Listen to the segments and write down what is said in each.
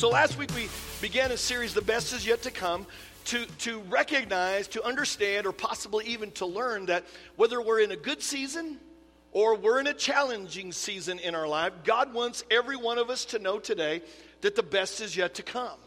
So last week we began a series, The Best Is Yet to Come, to, to recognize, to understand, or possibly even to learn that whether we're in a good season or we're in a challenging season in our life, God wants every one of us to know today that the best is yet to come.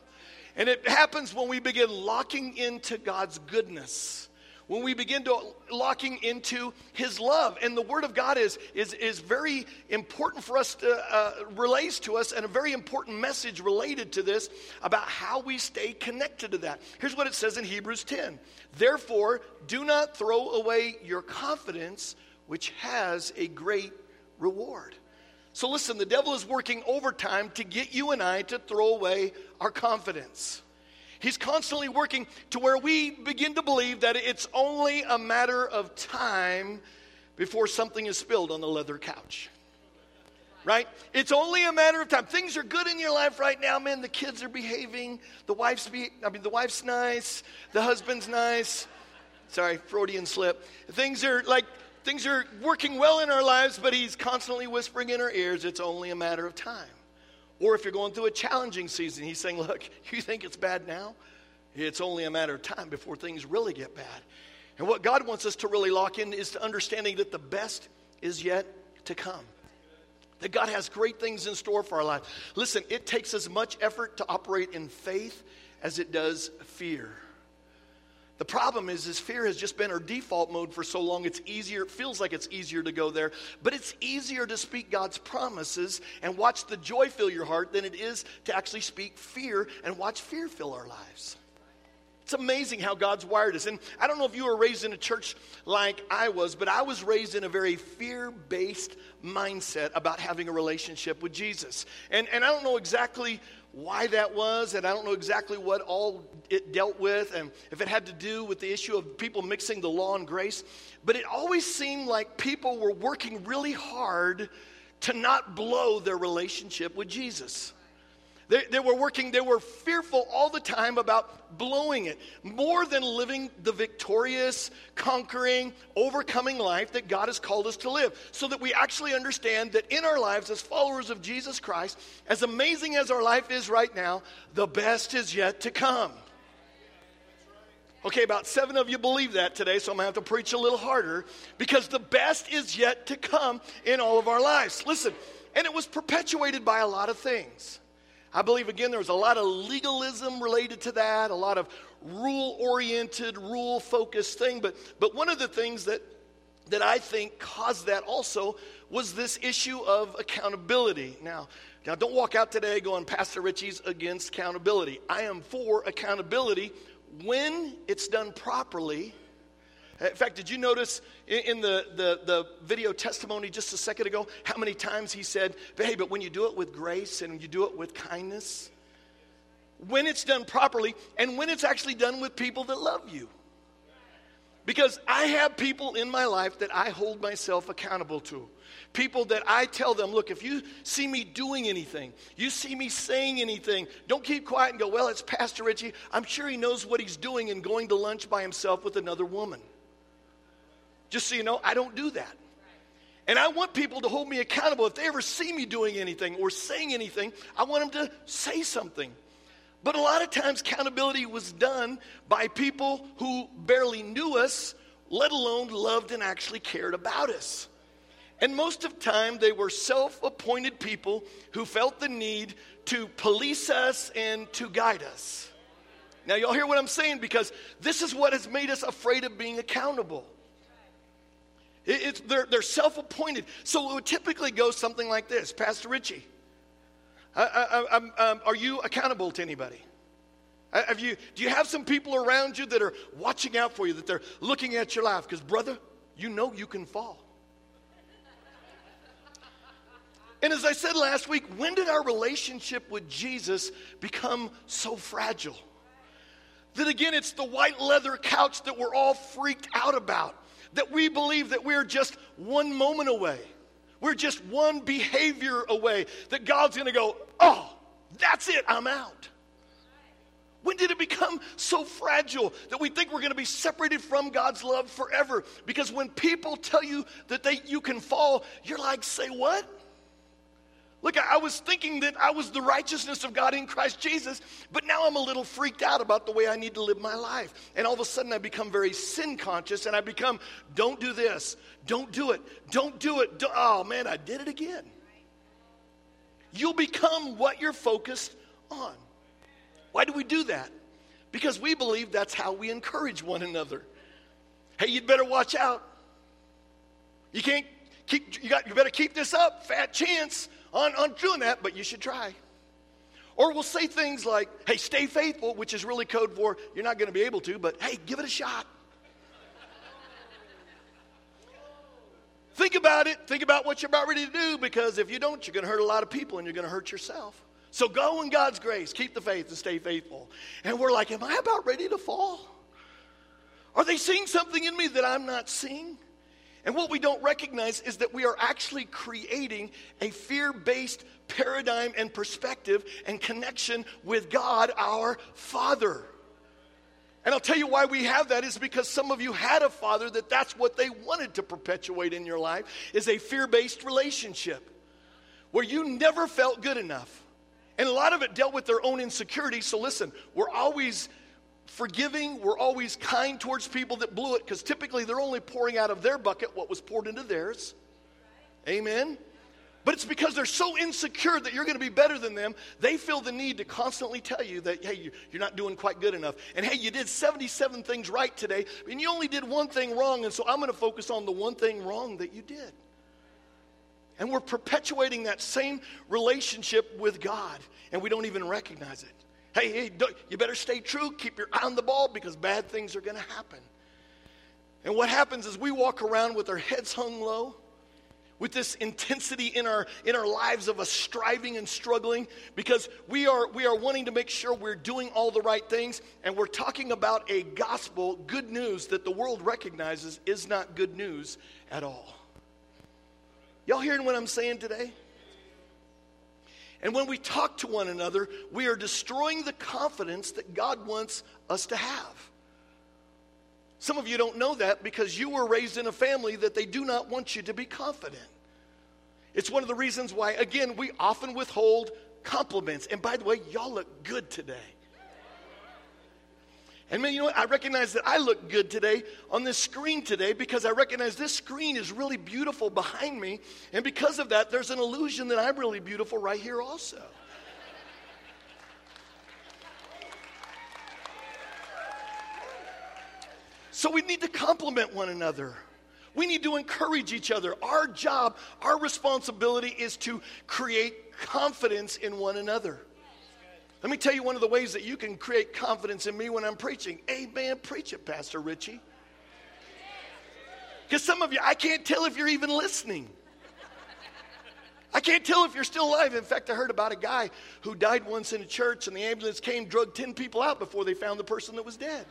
And it happens when we begin locking into God's goodness when we begin to locking into his love. And the word of god is is is very important for us to uh, relates to us and a very important message related to this about how we stay connected to that. Here's what it says in hebrews 10 therefore do not throw away your confidence which has a great reward. So listen the devil is working overtime to get you and i to throw away our confidence He's constantly working to where we begin to believe that it's only a matter of time before something is spilled on the leather couch. Right? It's only a matter of time. Things are good in your life right now, man. The kids are behaving. The wife's be, I mean the wife's nice. The husband's nice. Sorry, Freudian slip. Things are like things are working well in our lives, but he's constantly whispering in our ears, it's only a matter of time. Or if you're going through a challenging season, he's saying, Look, you think it's bad now? It's only a matter of time before things really get bad. And what God wants us to really lock in is to understanding that the best is yet to come. That God has great things in store for our life. Listen, it takes as much effort to operate in faith as it does fear. The problem is, is fear has just been our default mode for so long. It's easier, it feels like it's easier to go there, but it's easier to speak God's promises and watch the joy fill your heart than it is to actually speak fear and watch fear fill our lives. It's amazing how God's wired us. And I don't know if you were raised in a church like I was, but I was raised in a very fear based mindset about having a relationship with Jesus. And, and I don't know exactly why that was, and I don't know exactly what all it dealt with, and if it had to do with the issue of people mixing the law and grace. But it always seemed like people were working really hard to not blow their relationship with Jesus. They, they were working, they were fearful all the time about blowing it, more than living the victorious, conquering, overcoming life that God has called us to live. So that we actually understand that in our lives, as followers of Jesus Christ, as amazing as our life is right now, the best is yet to come. Okay, about seven of you believe that today, so I'm gonna have to preach a little harder because the best is yet to come in all of our lives. Listen, and it was perpetuated by a lot of things. I believe, again, there was a lot of legalism related to that, a lot of rule oriented, rule focused thing. But, but one of the things that, that I think caused that also was this issue of accountability. Now, now, don't walk out today going, Pastor Richie's against accountability. I am for accountability when it's done properly in fact, did you notice in the, the, the, video testimony just a second ago how many times he said, hey, but when you do it with grace and you do it with kindness, when it's done properly, and when it's actually done with people that love you. Because I have people in my life that I hold myself accountable to. People that I tell them, look, if you see me doing anything, you see me saying anything, don't keep quiet and go, well, it's Pastor Richie. I'm sure he knows what he's doing and going to lunch by himself with another woman. Just so you know, I don't do that. And I want people to hold me accountable. If they ever see me doing anything or saying anything, I want them to say something. But a lot of times, accountability was done by people who barely knew us, let alone loved and actually cared about us. And most of the time, they were self appointed people who felt the need to police us and to guide us. Now, y'all hear what I'm saying? Because this is what has made us afraid of being accountable. It's, they're, they're self appointed. So it would typically go something like this Pastor Richie, I, I, I, um, are you accountable to anybody? Have you, do you have some people around you that are watching out for you, that they're looking at your life? Because, brother, you know you can fall. And as I said last week, when did our relationship with Jesus become so fragile? That again, it's the white leather couch that we're all freaked out about that we believe that we're just one moment away. We're just one behavior away. That God's going to go, oh, that's it, I'm out. When did it become so fragile that we think we're going to be separated from God's love forever? Because when people tell you that they, you can fall, you're like, say what? Look, I was thinking that I was the righteousness of God in Christ Jesus, but now I'm a little freaked out about the way I need to live my life. And all of a sudden, I become very sin conscious and I become, don't do this, don't do it, don't do it. Don't, oh man, I did it again. You'll become what you're focused on. Why do we do that? Because we believe that's how we encourage one another. Hey, you'd better watch out. You can't keep, you, got, you better keep this up, fat chance on, on doing that, but you should try. Or we'll say things like, hey, stay faithful, which is really code for you're not going to be able to, but hey, give it a shot. Think about it. Think about what you're about ready to do because if you don't, you're going to hurt a lot of people and you're going to hurt yourself. So go in God's grace, keep the faith and stay faithful. And we're like, Am I about ready to fall? Are they seeing something in me that I'm not seeing? And what we don't recognize is that we are actually creating a fear based paradigm and perspective and connection with God, our Father. And I'll tell you why we have that is because some of you had a father that that's what they wanted to perpetuate in your life is a fear-based relationship where you never felt good enough. And a lot of it dealt with their own insecurity. So listen, we're always forgiving, we're always kind towards people that blew it because typically they're only pouring out of their bucket what was poured into theirs. Amen. But it's because they're so insecure that you're going to be better than them, they feel the need to constantly tell you that, hey, you're not doing quite good enough. And hey, you did 77 things right today, and you only did one thing wrong, and so I'm going to focus on the one thing wrong that you did. And we're perpetuating that same relationship with God, and we don't even recognize it. Hey, hey, you better stay true, keep your eye on the ball because bad things are going to happen. And what happens is we walk around with our heads hung low, with this intensity in our in our lives of us striving and struggling because we are we are wanting to make sure we're doing all the right things and we're talking about a gospel good news that the world recognizes is not good news at all. Y'all hearing what I'm saying today? And when we talk to one another, we are destroying the confidence that God wants us to have. Some of you don't know that because you were raised in a family that they do not want you to be confident. It's one of the reasons why, again, we often withhold compliments. And by the way, y'all look good today. And man, you know what? I recognize that I look good today on this screen today because I recognize this screen is really beautiful behind me. And because of that, there's an illusion that I'm really beautiful right here also. So we need to compliment one another. We need to encourage each other. Our job, our responsibility is to create confidence in one another. Let me tell you one of the ways that you can create confidence in me when I'm preaching. Amen. Preach it, Pastor Richie. Because some of you, I can't tell if you're even listening. I can't tell if you're still alive. In fact, I heard about a guy who died once in a church, and the ambulance came, drugged 10 people out before they found the person that was dead.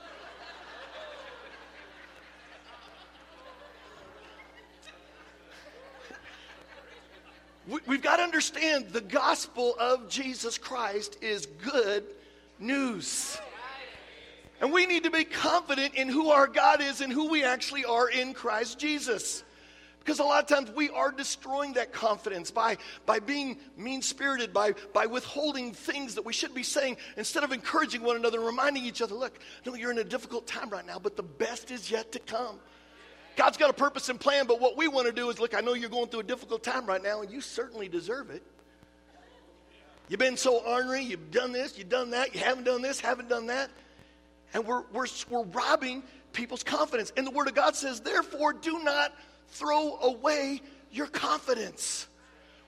We've got to understand the gospel of Jesus Christ is good news. And we need to be confident in who our God is and who we actually are in Christ Jesus. Because a lot of times we are destroying that confidence by, by being mean spirited, by, by withholding things that we should be saying instead of encouraging one another and reminding each other, look, no, you're in a difficult time right now, but the best is yet to come. God's got a purpose and plan, but what we want to do is look, I know you're going through a difficult time right now, and you certainly deserve it. You've been so ornery, you've done this, you've done that, you haven't done this, haven't done that. And we're, we're, we're robbing people's confidence. And the Word of God says, therefore, do not throw away your confidence,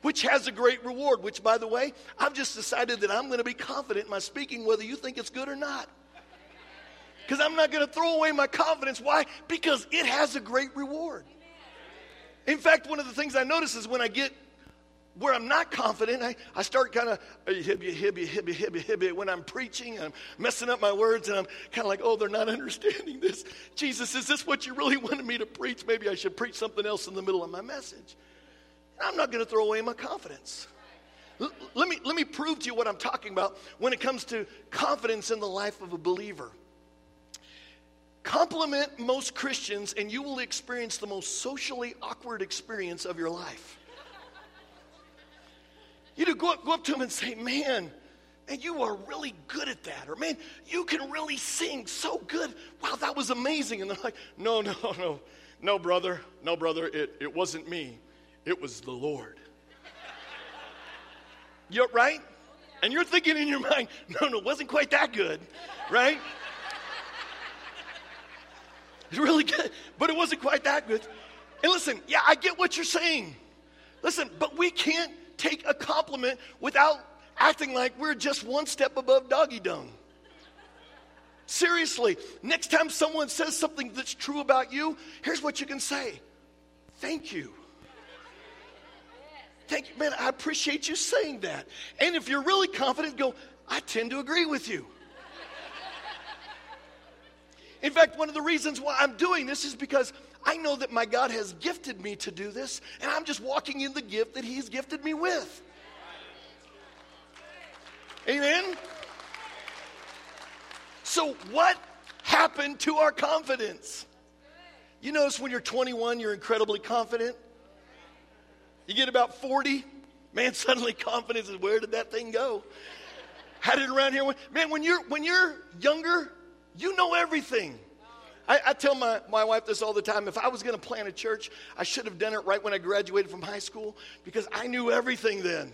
which has a great reward. Which, by the way, I've just decided that I'm going to be confident in my speaking, whether you think it's good or not because I'm not going to throw away my confidence. Why? Because it has a great reward. In fact, one of the things I notice is when I get where I'm not confident, I, I start kind of hibby, hibby, hibby, hibby, hibby. When I'm preaching, I'm messing up my words, and I'm kind of like, oh, they're not understanding this. Jesus, is this what you really wanted me to preach? Maybe I should preach something else in the middle of my message. I'm not going to throw away my confidence. L- let, me, let me prove to you what I'm talking about when it comes to confidence in the life of a believer. Compliment most Christians, and you will experience the most socially awkward experience of your life. You know, go up, go up to him and say, man, and you are really good at that. Or, man, you can really sing so good. Wow, that was amazing. And they're like, no, no, no, no, brother, no, brother, it, it wasn't me, it was the Lord. You're right? And you're thinking in your mind, no, no, it wasn't quite that good, right? It's really good, but it wasn't quite that good. And listen, yeah, I get what you're saying. Listen, but we can't take a compliment without acting like we're just one step above doggy dung. Seriously, next time someone says something that's true about you, here's what you can say Thank you. Thank you, man. I appreciate you saying that. And if you're really confident, go, I tend to agree with you. In fact, one of the reasons why I'm doing this is because I know that my God has gifted me to do this, and I'm just walking in the gift that He's gifted me with. Amen? So, what happened to our confidence? You notice when you're 21, you're incredibly confident. You get about 40, man, suddenly confidence is where did that thing go? Had it around here. Man, when you're when you're younger, you know everything. I, I, tell my, my wife this all the time. If I was going to plant a church, I should have done it right when I graduated from high school because I knew everything then.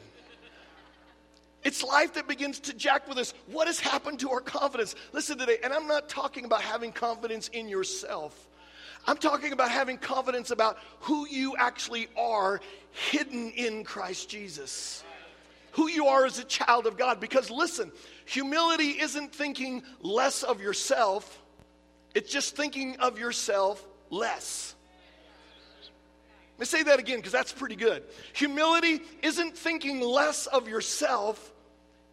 It's life that begins to jack with us. What has happened to our confidence? Listen today, and I'm not talking about having confidence in yourself. I'm talking about having confidence about who you actually are hidden in Christ Jesus. Who you are as a child of God. Because listen, humility isn't thinking less of yourself, it's just thinking of yourself less. Let me say that again because that's pretty good. Humility isn't thinking less of yourself,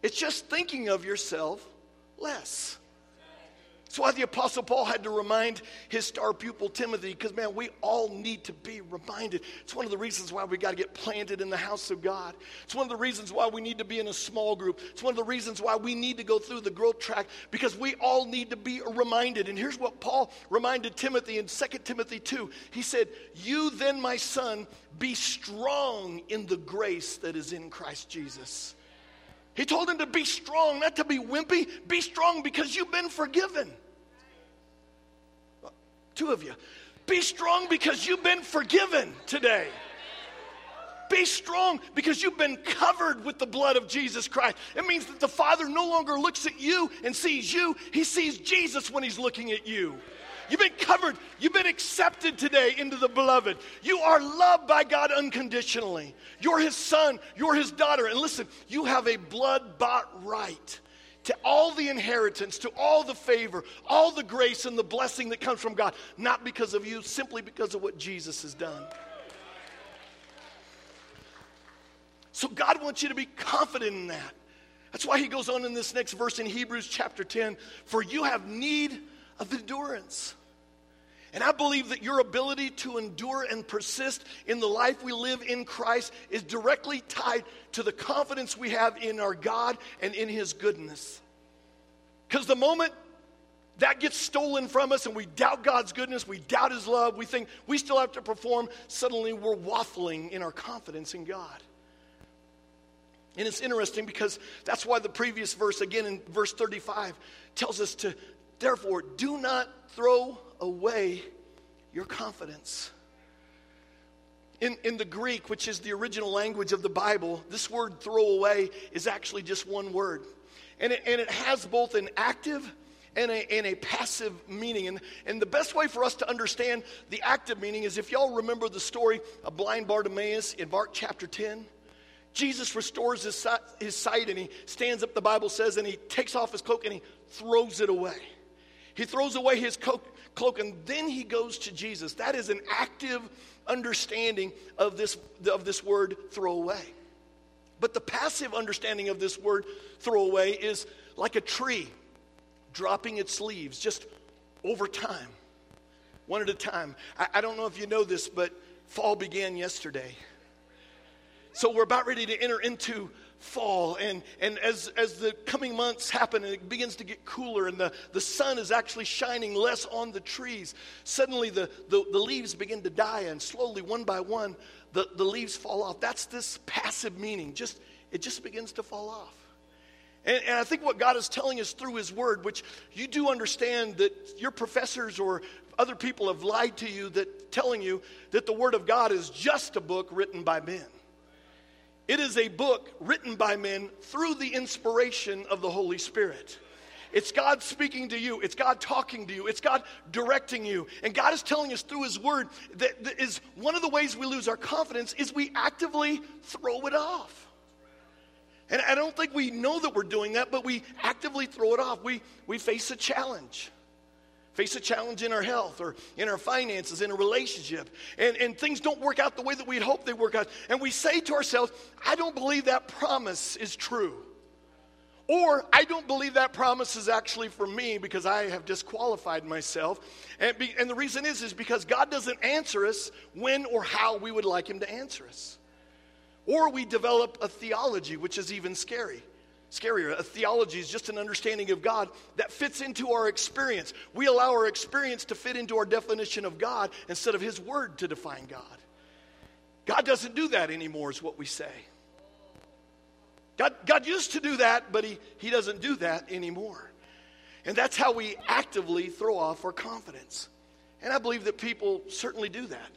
it's just thinking of yourself less. That's why the Apostle Paul had to remind his star pupil Timothy, because man, we all need to be reminded. It's one of the reasons why we got to get planted in the house of God. It's one of the reasons why we need to be in a small group. It's one of the reasons why we need to go through the growth track, because we all need to be reminded. And here's what Paul reminded Timothy in 2 Timothy 2. He said, You then, my son, be strong in the grace that is in Christ Jesus. He told him to be strong, not to be wimpy. Be strong because you've been forgiven. Two of you. Be strong because you've been forgiven today. Be strong because you've been covered with the blood of Jesus Christ. It means that the Father no longer looks at you and sees you, He sees Jesus when He's looking at you. You've been covered. You've been accepted today into the beloved. You are loved by God unconditionally. You're his son. You're his daughter. And listen, you have a blood bought right to all the inheritance, to all the favor, all the grace and the blessing that comes from God, not because of you, simply because of what Jesus has done. So God wants you to be confident in that. That's why he goes on in this next verse in Hebrews chapter 10 for you have need of endurance. And I believe that your ability to endure and persist in the life we live in Christ is directly tied to the confidence we have in our God and in His goodness. Because the moment that gets stolen from us and we doubt God's goodness, we doubt His love, we think we still have to perform, suddenly we're waffling in our confidence in God. And it's interesting because that's why the previous verse, again in verse 35, tells us to Therefore, do not throw away your confidence. In, in the Greek, which is the original language of the Bible, this word throw away is actually just one word. And it, and it has both an active and a, and a passive meaning. And, and the best way for us to understand the active meaning is if y'all remember the story of blind Bartimaeus in Mark chapter 10. Jesus restores his, his sight and he stands up, the Bible says, and he takes off his cloak and he throws it away. He throws away his cloak and then he goes to Jesus. That is an active understanding of this, of this word throw away. But the passive understanding of this word throw away is like a tree dropping its leaves just over time, one at a time. I, I don't know if you know this, but fall began yesterday. So we're about ready to enter into fall. And, and as, as the coming months happen and it begins to get cooler and the, the sun is actually shining less on the trees, suddenly the, the, the leaves begin to die and slowly, one by one, the, the leaves fall off. That's this passive meaning, just it just begins to fall off. And, and, I think what God is telling us through His Word, which you do understand that your professors or other people have lied to you, that telling you that the Word of God is just a book written by men. It is a book written by men through the inspiration of the Holy Spirit. It's God speaking to you. It's God talking to you. It's God directing you. And God is telling us through His Word that, that is one of the ways we lose our confidence is we actively throw it off. And I don't think we know that we're doing that, but we actively throw it off. We, we face a challenge. Face a challenge in our health or in our finances, in a relationship, and, and things don't work out the way that we'd hope they work out. And we say to ourselves, I don't believe that promise is true. Or I don't believe that promise is actually for me because I have disqualified myself. And, be, and the reason is, is because God doesn't answer us when or how we would like Him to answer us. Or we develop a theology, which is even scary. Scarier. A theology is just an understanding of God that fits into our experience. We allow our experience to fit into our definition of God instead of His Word to define God. God doesn't do that anymore, is what we say. God, God used to do that, but he, he doesn't do that anymore. And that's how we actively throw off our confidence. And I believe that people certainly do that.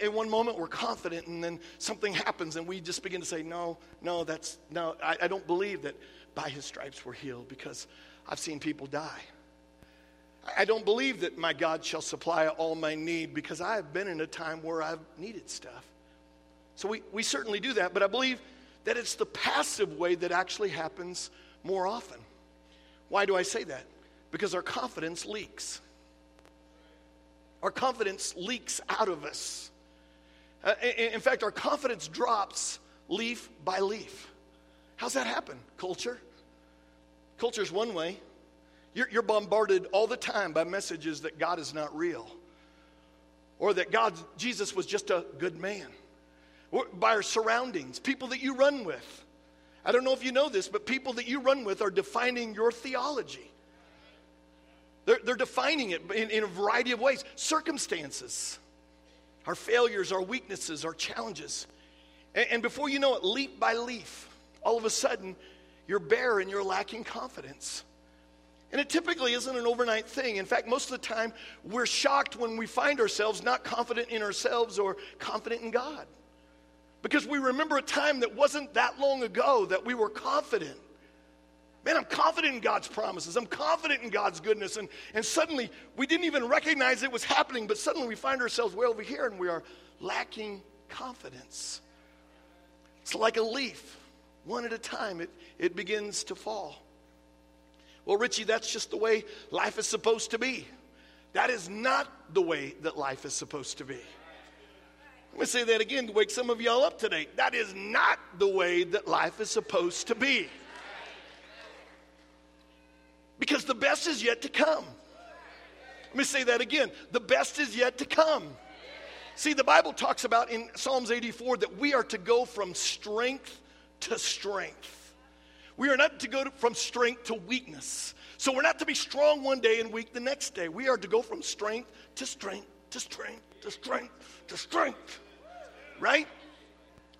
In one moment, we're confident, and then something happens, and we just begin to say, No, no, that's no, I, I don't believe that by his stripes we're healed because I've seen people die. I don't believe that my God shall supply all my need because I have been in a time where I've needed stuff. So we, we certainly do that, but I believe that it's the passive way that actually happens more often. Why do I say that? Because our confidence leaks. Our confidence leaks out of us. Uh, in fact, our confidence drops leaf by leaf. How's that happen? Culture. Culture is one way. You're, you're, bombarded all the time by messages that God is not real, or that God, Jesus was just a good man by our surroundings, people that you run with. I don't know if you know this, but people that you run with are defining your theology. They're, they're defining it in, in a variety of ways. Circumstances, our failures, our weaknesses, our challenges. And, and before you know it, leaf by leaf, all of a sudden, you're bare and you're lacking confidence. And it typically isn't an overnight thing. In fact, most of the time, we're shocked when we find ourselves not confident in ourselves or confident in God. Because we remember a time that wasn't that long ago that we were confident. Man, I'm confident in God's promises. I'm confident in God's goodness. And, and suddenly, we didn't even recognize it was happening, but suddenly we find ourselves way over here and we are lacking confidence. It's like a leaf. One at a time, it, it begins to fall. Well, Richie, that's just the way life is supposed to be. That is not the way that life is supposed to be. Going to say that again to wake some of y'all up today. That is not the way that life is supposed to be. Because the best is yet to come. Let me say that again. The best is yet to come. See, the Bible talks about in Psalms 84 that we are to go from strength to strength. We are not to go to, from strength to weakness. So we're not to be strong one day and weak the next day. We are to go from strength to strength to strength to strength to strength. Right?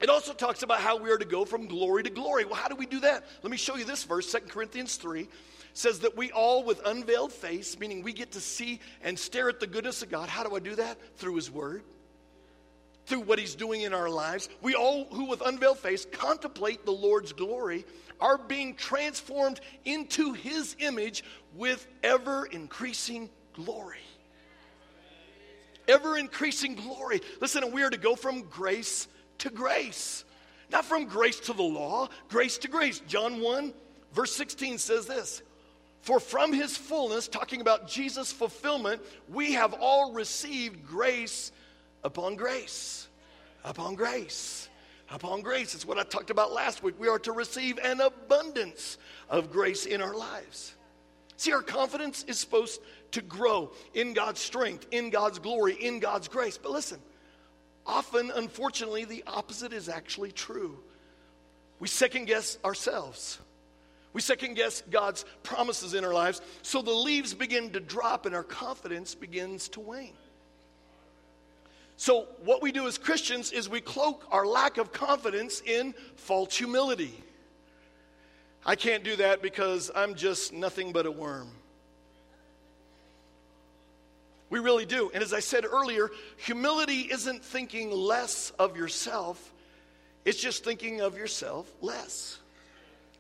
It also talks about how we are to go from glory to glory. Well, how do we do that? Let me show you this verse, 2 Corinthians 3 says that we all with unveiled face, meaning we get to see and stare at the goodness of God. How do I do that? Through his word. Through what he's doing in our lives. We all who with unveiled face contemplate the Lord's glory are being transformed into his image with ever increasing glory ever increasing glory. Listen, we are to go from grace to grace, not from grace to the law, grace to grace. John 1, verse 16 says this For from his fullness, talking about Jesus' fulfillment, we have all received grace upon grace, upon grace. Upon grace. It's what I talked about last week. We are to receive an abundance of grace in our lives. See, our confidence is supposed to grow in God's strength, in God's glory, in God's grace. But listen, often, unfortunately, the opposite is actually true. We second guess ourselves. We second guess God's promises in our lives. So the leaves begin to drop and our confidence begins to wane. So, what we do as Christians is we cloak our lack of confidence in false humility. I can't do that because I'm just nothing but a worm. We really do. And as I said earlier, humility isn't thinking less of yourself, it's just thinking of yourself less.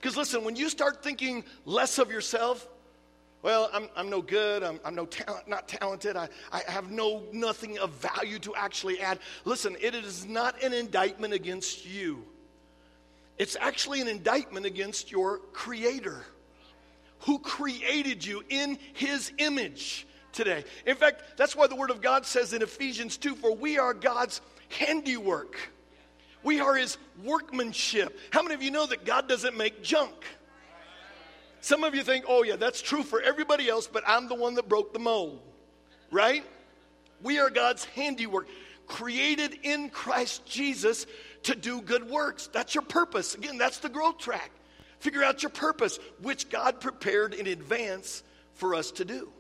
Because listen, when you start thinking less of yourself, well, I'm, I'm no good. I'm, I'm no talent, not talented. I, I have no nothing of value to actually add. Listen, it is not an indictment against you. It's actually an indictment against your creator who created you in his image today. In fact, that's why the word of God says in Ephesians 2 For we are God's handiwork, we are his workmanship. How many of you know that God doesn't make junk? Some of you think, oh, yeah, that's true for everybody else, but I'm the one that broke the mold, right? We are God's handiwork, created in Christ Jesus to do good works. That's your purpose. Again, that's the growth track. Figure out your purpose, which God prepared in advance for us to do.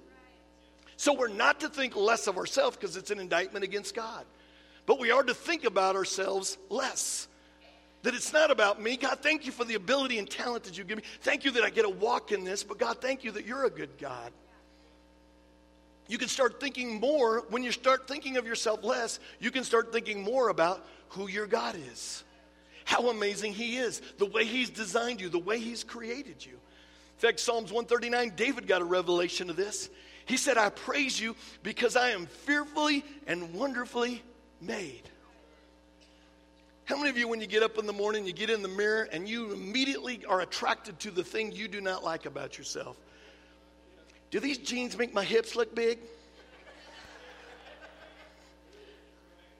So we're not to think less of ourselves because it's an indictment against God. But we are to think about ourselves less. That it's not about me. God, thank you for the ability and talent that you give me. Thank you that I get to walk in this. But God, thank you that you're a good God. You can start thinking more. When you start thinking of yourself less, you can start thinking more about who your God is, how amazing He is, the way He's designed you, the way He's created you. In fact, Psalms 139, David got a revelation of this. He said, I praise you because I am fearfully and wonderfully made. How many of you, when you get up in the morning, you get in the mirror and you immediately are attracted to the thing you do not like about yourself? Do these jeans make my hips look big?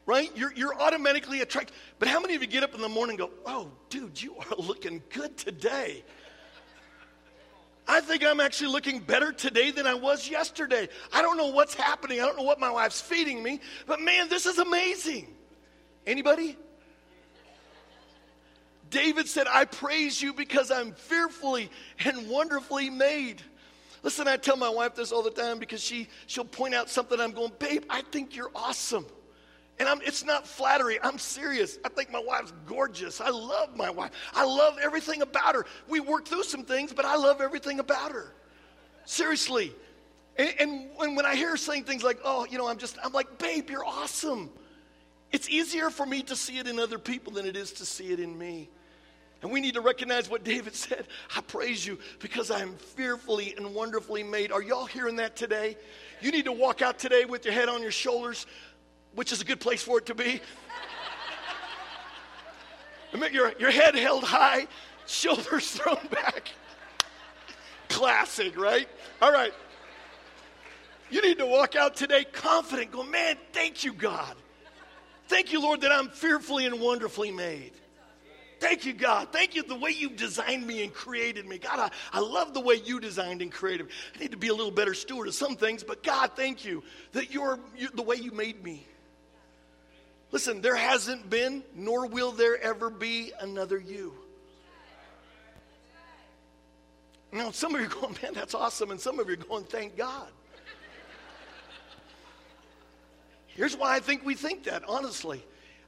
right? You're, you're automatically attracted. But how many of you get up in the morning and go, oh, dude, you are looking good today? I think I'm actually looking better today than I was yesterday. I don't know what's happening. I don't know what my wife's feeding me, but man, this is amazing. Anybody? David said, I praise you because I'm fearfully and wonderfully made. Listen, I tell my wife this all the time because she, she'll point out something. I'm going, babe, I think you're awesome. And I'm, it's not flattery. I'm serious. I think my wife's gorgeous. I love my wife. I love everything about her. We worked through some things, but I love everything about her. Seriously. And, and when I hear her saying things like, oh, you know, I'm just, I'm like, babe, you're awesome. It's easier for me to see it in other people than it is to see it in me. And we need to recognize what David said. I praise you because I am fearfully and wonderfully made. Are y'all hearing that today? You need to walk out today with your head on your shoulders, which is a good place for it to be. your, your head held high, shoulders thrown back. Classic, right? All right. You need to walk out today confident, go, man, thank you, God. Thank you, Lord, that I'm fearfully and wonderfully made. Thank you, God. Thank you the way you designed me and created me. God, I, I love the way you designed and created me. I need to be a little better steward of some things, but God, thank you that you're, you're the way you made me. Listen, there hasn't been, nor will there ever be another you. Now, some of you are going, man, that's awesome. And some of you are going, thank God. Here's why I think we think that, honestly.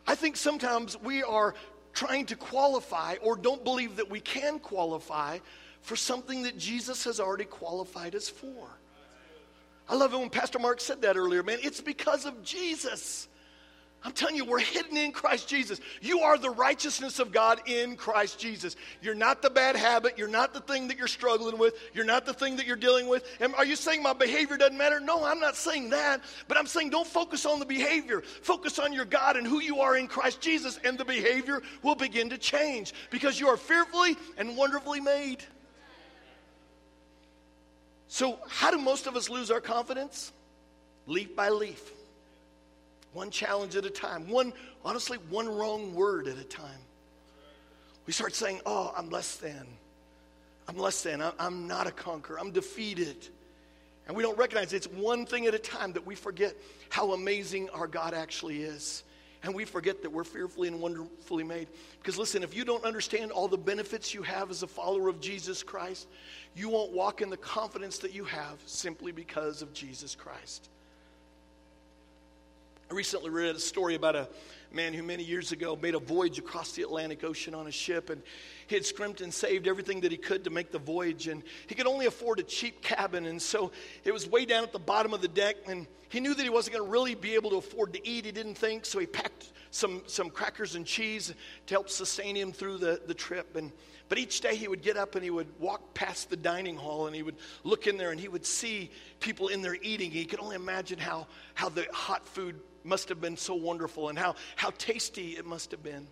I think sometimes we are trying to qualify or don't believe that we can qualify for something that Jesus has already qualified us for. I love it when Pastor Mark said that earlier, man. It's because of Jesus. I'm telling you, we're hidden in Christ Jesus. You are the righteousness of God in Christ Jesus. You're not the bad habit. You're not the thing that you're struggling with. You're not the thing that you're dealing with. And are you saying my behavior doesn't matter? No, I'm not saying that. But I'm saying don't focus on the behavior. Focus on your God and who you are in Christ Jesus, and the behavior will begin to change because you are fearfully and wonderfully made. So, how do most of us lose our confidence? Leaf by leaf. One challenge at a time. One, honestly, one wrong word at a time. We start saying, oh, I'm less than. I'm less than. I'm not a conqueror. I'm defeated. And we don't recognize it's one thing at a time that we forget how amazing our God actually is. And we forget that we're fearfully and wonderfully made. Because listen, if you don't understand all the benefits you have as a follower of Jesus Christ, you won't walk in the confidence that you have simply because of Jesus Christ. I recently read a story about a man who many years ago made a voyage across the Atlantic Ocean on a ship, and he had scrimped and saved everything that he could to make the voyage, and he could only afford a cheap cabin, and so it was way down at the bottom of the deck, and he knew that he wasn't going to really be able to afford to eat. He didn't think, so he packed some, some crackers and cheese to help sustain him through the, the trip, and but each day he would get up and he would walk past the dining hall and he would look in there and he would see people in there eating. He could only imagine how, how the hot food must have been so wonderful and how, how tasty it must have been.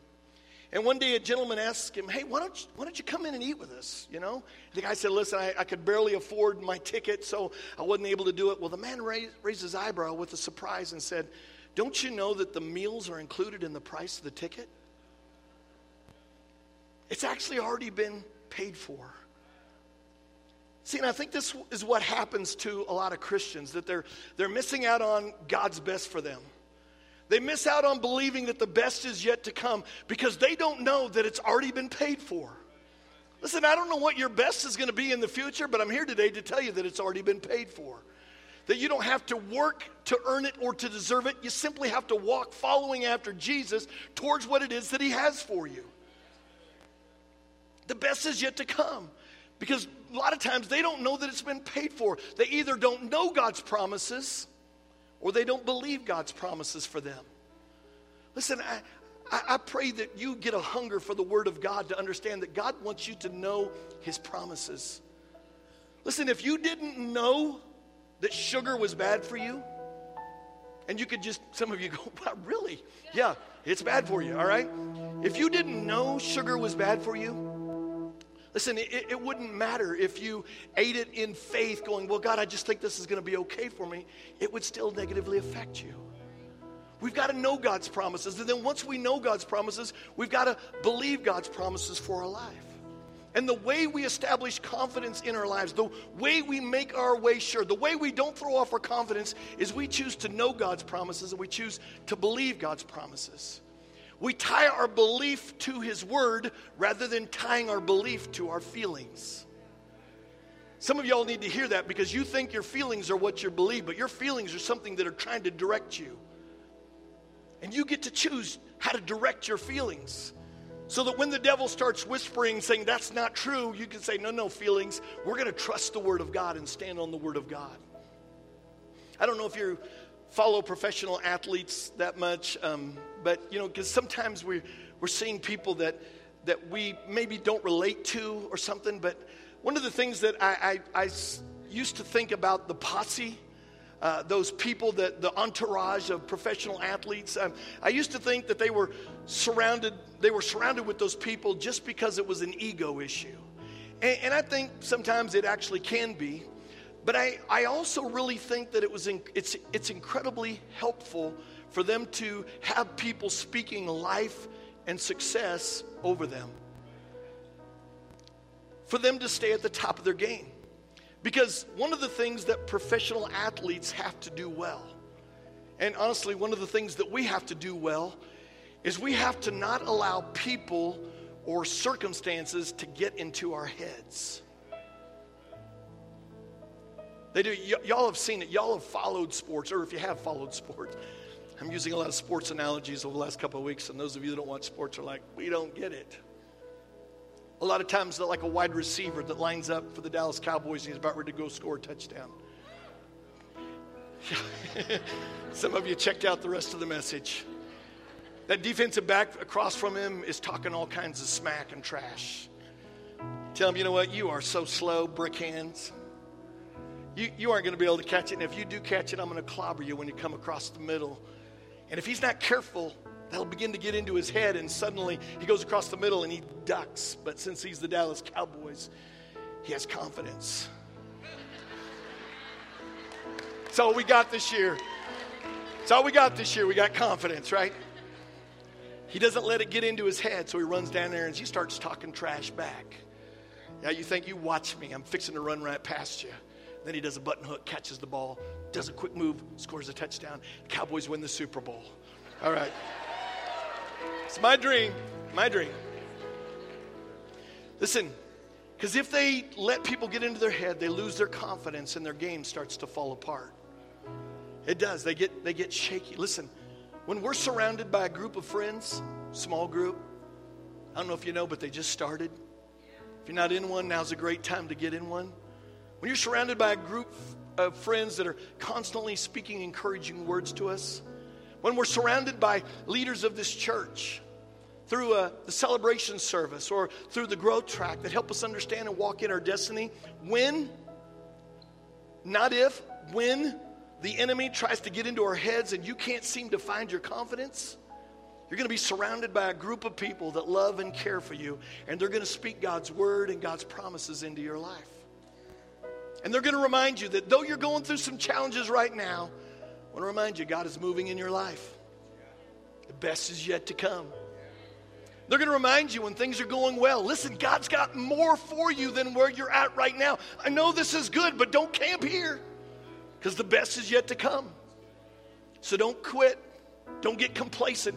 And one day a gentleman asked him, Hey, why don't, you, why don't you come in and eat with us? You know? The guy said, Listen, I, I could barely afford my ticket, so I wasn't able to do it. Well, the man raised, raised his eyebrow with a surprise and said, Don't you know that the meals are included in the price of the ticket? It's actually already been paid for. See, and I think this is what happens to a lot of Christians that they're, they're missing out on God's best for them. They miss out on believing that the best is yet to come because they don't know that it's already been paid for. Listen, I don't know what your best is going to be in the future, but I'm here today to tell you that it's already been paid for. That you don't have to work to earn it or to deserve it. You simply have to walk following after Jesus towards what it is that He has for you. The best is yet to come because a lot of times they don't know that it's been paid for. They either don't know God's promises or they don't believe God's promises for them. Listen, I, I, I, pray that you get a hunger for the Word of God to understand that God wants you to know His promises. Listen, if you didn't know that sugar was bad for you, and you could just, some of you go, wow, really? Yeah, it's bad for you, all right? If you didn't know sugar was bad for you, Listen, it, it, wouldn't matter if you ate it in faith, going, Well, God, I just think this is going to be okay for me. It would still negatively affect you. We've got to know God's promises. And then once we know God's promises, we've got to believe God's promises for our life. And the way we establish confidence in our lives, the way we make our way sure, the way we don't throw off our confidence is we choose to know God's promises and we choose to believe God's promises. We tie our belief to His Word rather than tying our belief to our feelings. Some of y'all need to hear that because you think your feelings are what you believe, but your feelings are something that are trying to direct you. And you get to choose how to direct your feelings. So that when the devil starts whispering, saying that's not true, you can say, no, no, feelings, we're going to trust the Word of God and stand on the Word of God. I don't know if you follow professional athletes that much. Um, but you know, because sometimes we we're seeing people that that we maybe don't relate to or something. But one of the things that I, I, I used to think about the posse. Uh, those people that the entourage of professional athletes um, i used to think that they were surrounded they were surrounded with those people just because it was an ego issue and, and i think sometimes it actually can be but i, I also really think that it was in, it's, it's incredibly helpful for them to have people speaking life and success over them. For them to stay at the top of their game. Because one of the things that professional athletes have to do well, and honestly, one of the things that we have to do well, is we have to not allow people or circumstances to get into our heads. They do. Y- y'all have seen it. Y'all have followed sports, or if you have followed sports, I'm using a lot of sports analogies over the last couple of weeks, and those of you that don't watch sports are like, we don't get it. A lot of times, they're like a wide receiver that lines up for the Dallas Cowboys and he's about ready to go score a touchdown. Some of you checked out the rest of the message. That defensive back across from him is talking all kinds of smack and trash. Tell him, you know what? You are so slow, brick hands. You, you aren't going to be able to catch it. And if you do catch it, I'm going to clobber you when you come across the middle. And if he's not careful, that'll begin to get into his head, and suddenly he goes across the middle and he ducks. But since he's the Dallas Cowboys, he has confidence. That's all we got this year. That's all we got this year. We got confidence, right? He doesn't let it get into his head, so he runs down there and he starts talking trash back. Yeah, you think you watch me. I'm fixing to run right past you. Then he does a button hook, catches the ball, does a quick move, scores a touchdown. Cowboys win the Super Bowl. All right. It's my dream. My dream. Listen, because if they let people get into their head, they lose their confidence and their game starts to fall apart. It does. They get they get shaky. Listen, when we're surrounded by a group of friends, small group, I don't know if you know, but they just started. If you're not in one, now's a great time to get in one. When you're surrounded by a group of friends that are constantly speaking encouraging words to us, when we're surrounded by leaders of this church through a, uh, the celebration service or through the growth track that help us understand and walk in our destiny, when, not if, when the enemy tries to get into our heads and you can't seem to find your confidence, you're going to be surrounded by a group of people that love and care for you, and they're going to speak God's word and God's promises into your life. And they're going to remind you that though you're going through some challenges right now, I want to remind you God is moving in your life. The best is yet to come. They're going to remind you when things are going well. Listen, God's got more for you than where you're at right now. I know this is good, but don't camp here because the best is yet to come. So don't quit. Don't get complacent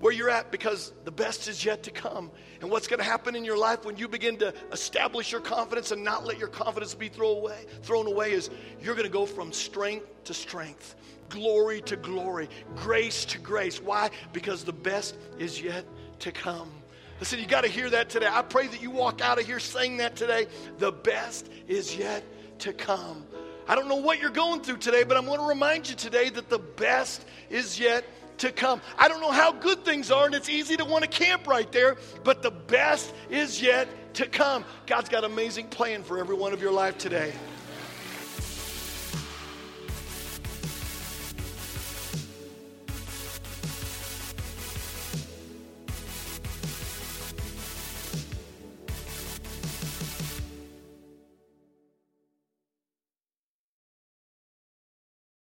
where you're at because the best is yet to come. And what's going to happen in your life when you begin to establish your confidence and not let your confidence be thrown away, thrown away is you're going to go from strength to strength, glory to glory, grace to grace. Why? Because the best is yet to come. Listen, you got to hear that today. I pray that you walk out of here saying that today. The best is yet to come. I don't know what you're going through today, but I'm going to remind you today that the best is yet to come. I don't know how good things are, and it's easy to want to camp right there, but the best is yet to come. God's got an amazing plan for every one of your life today.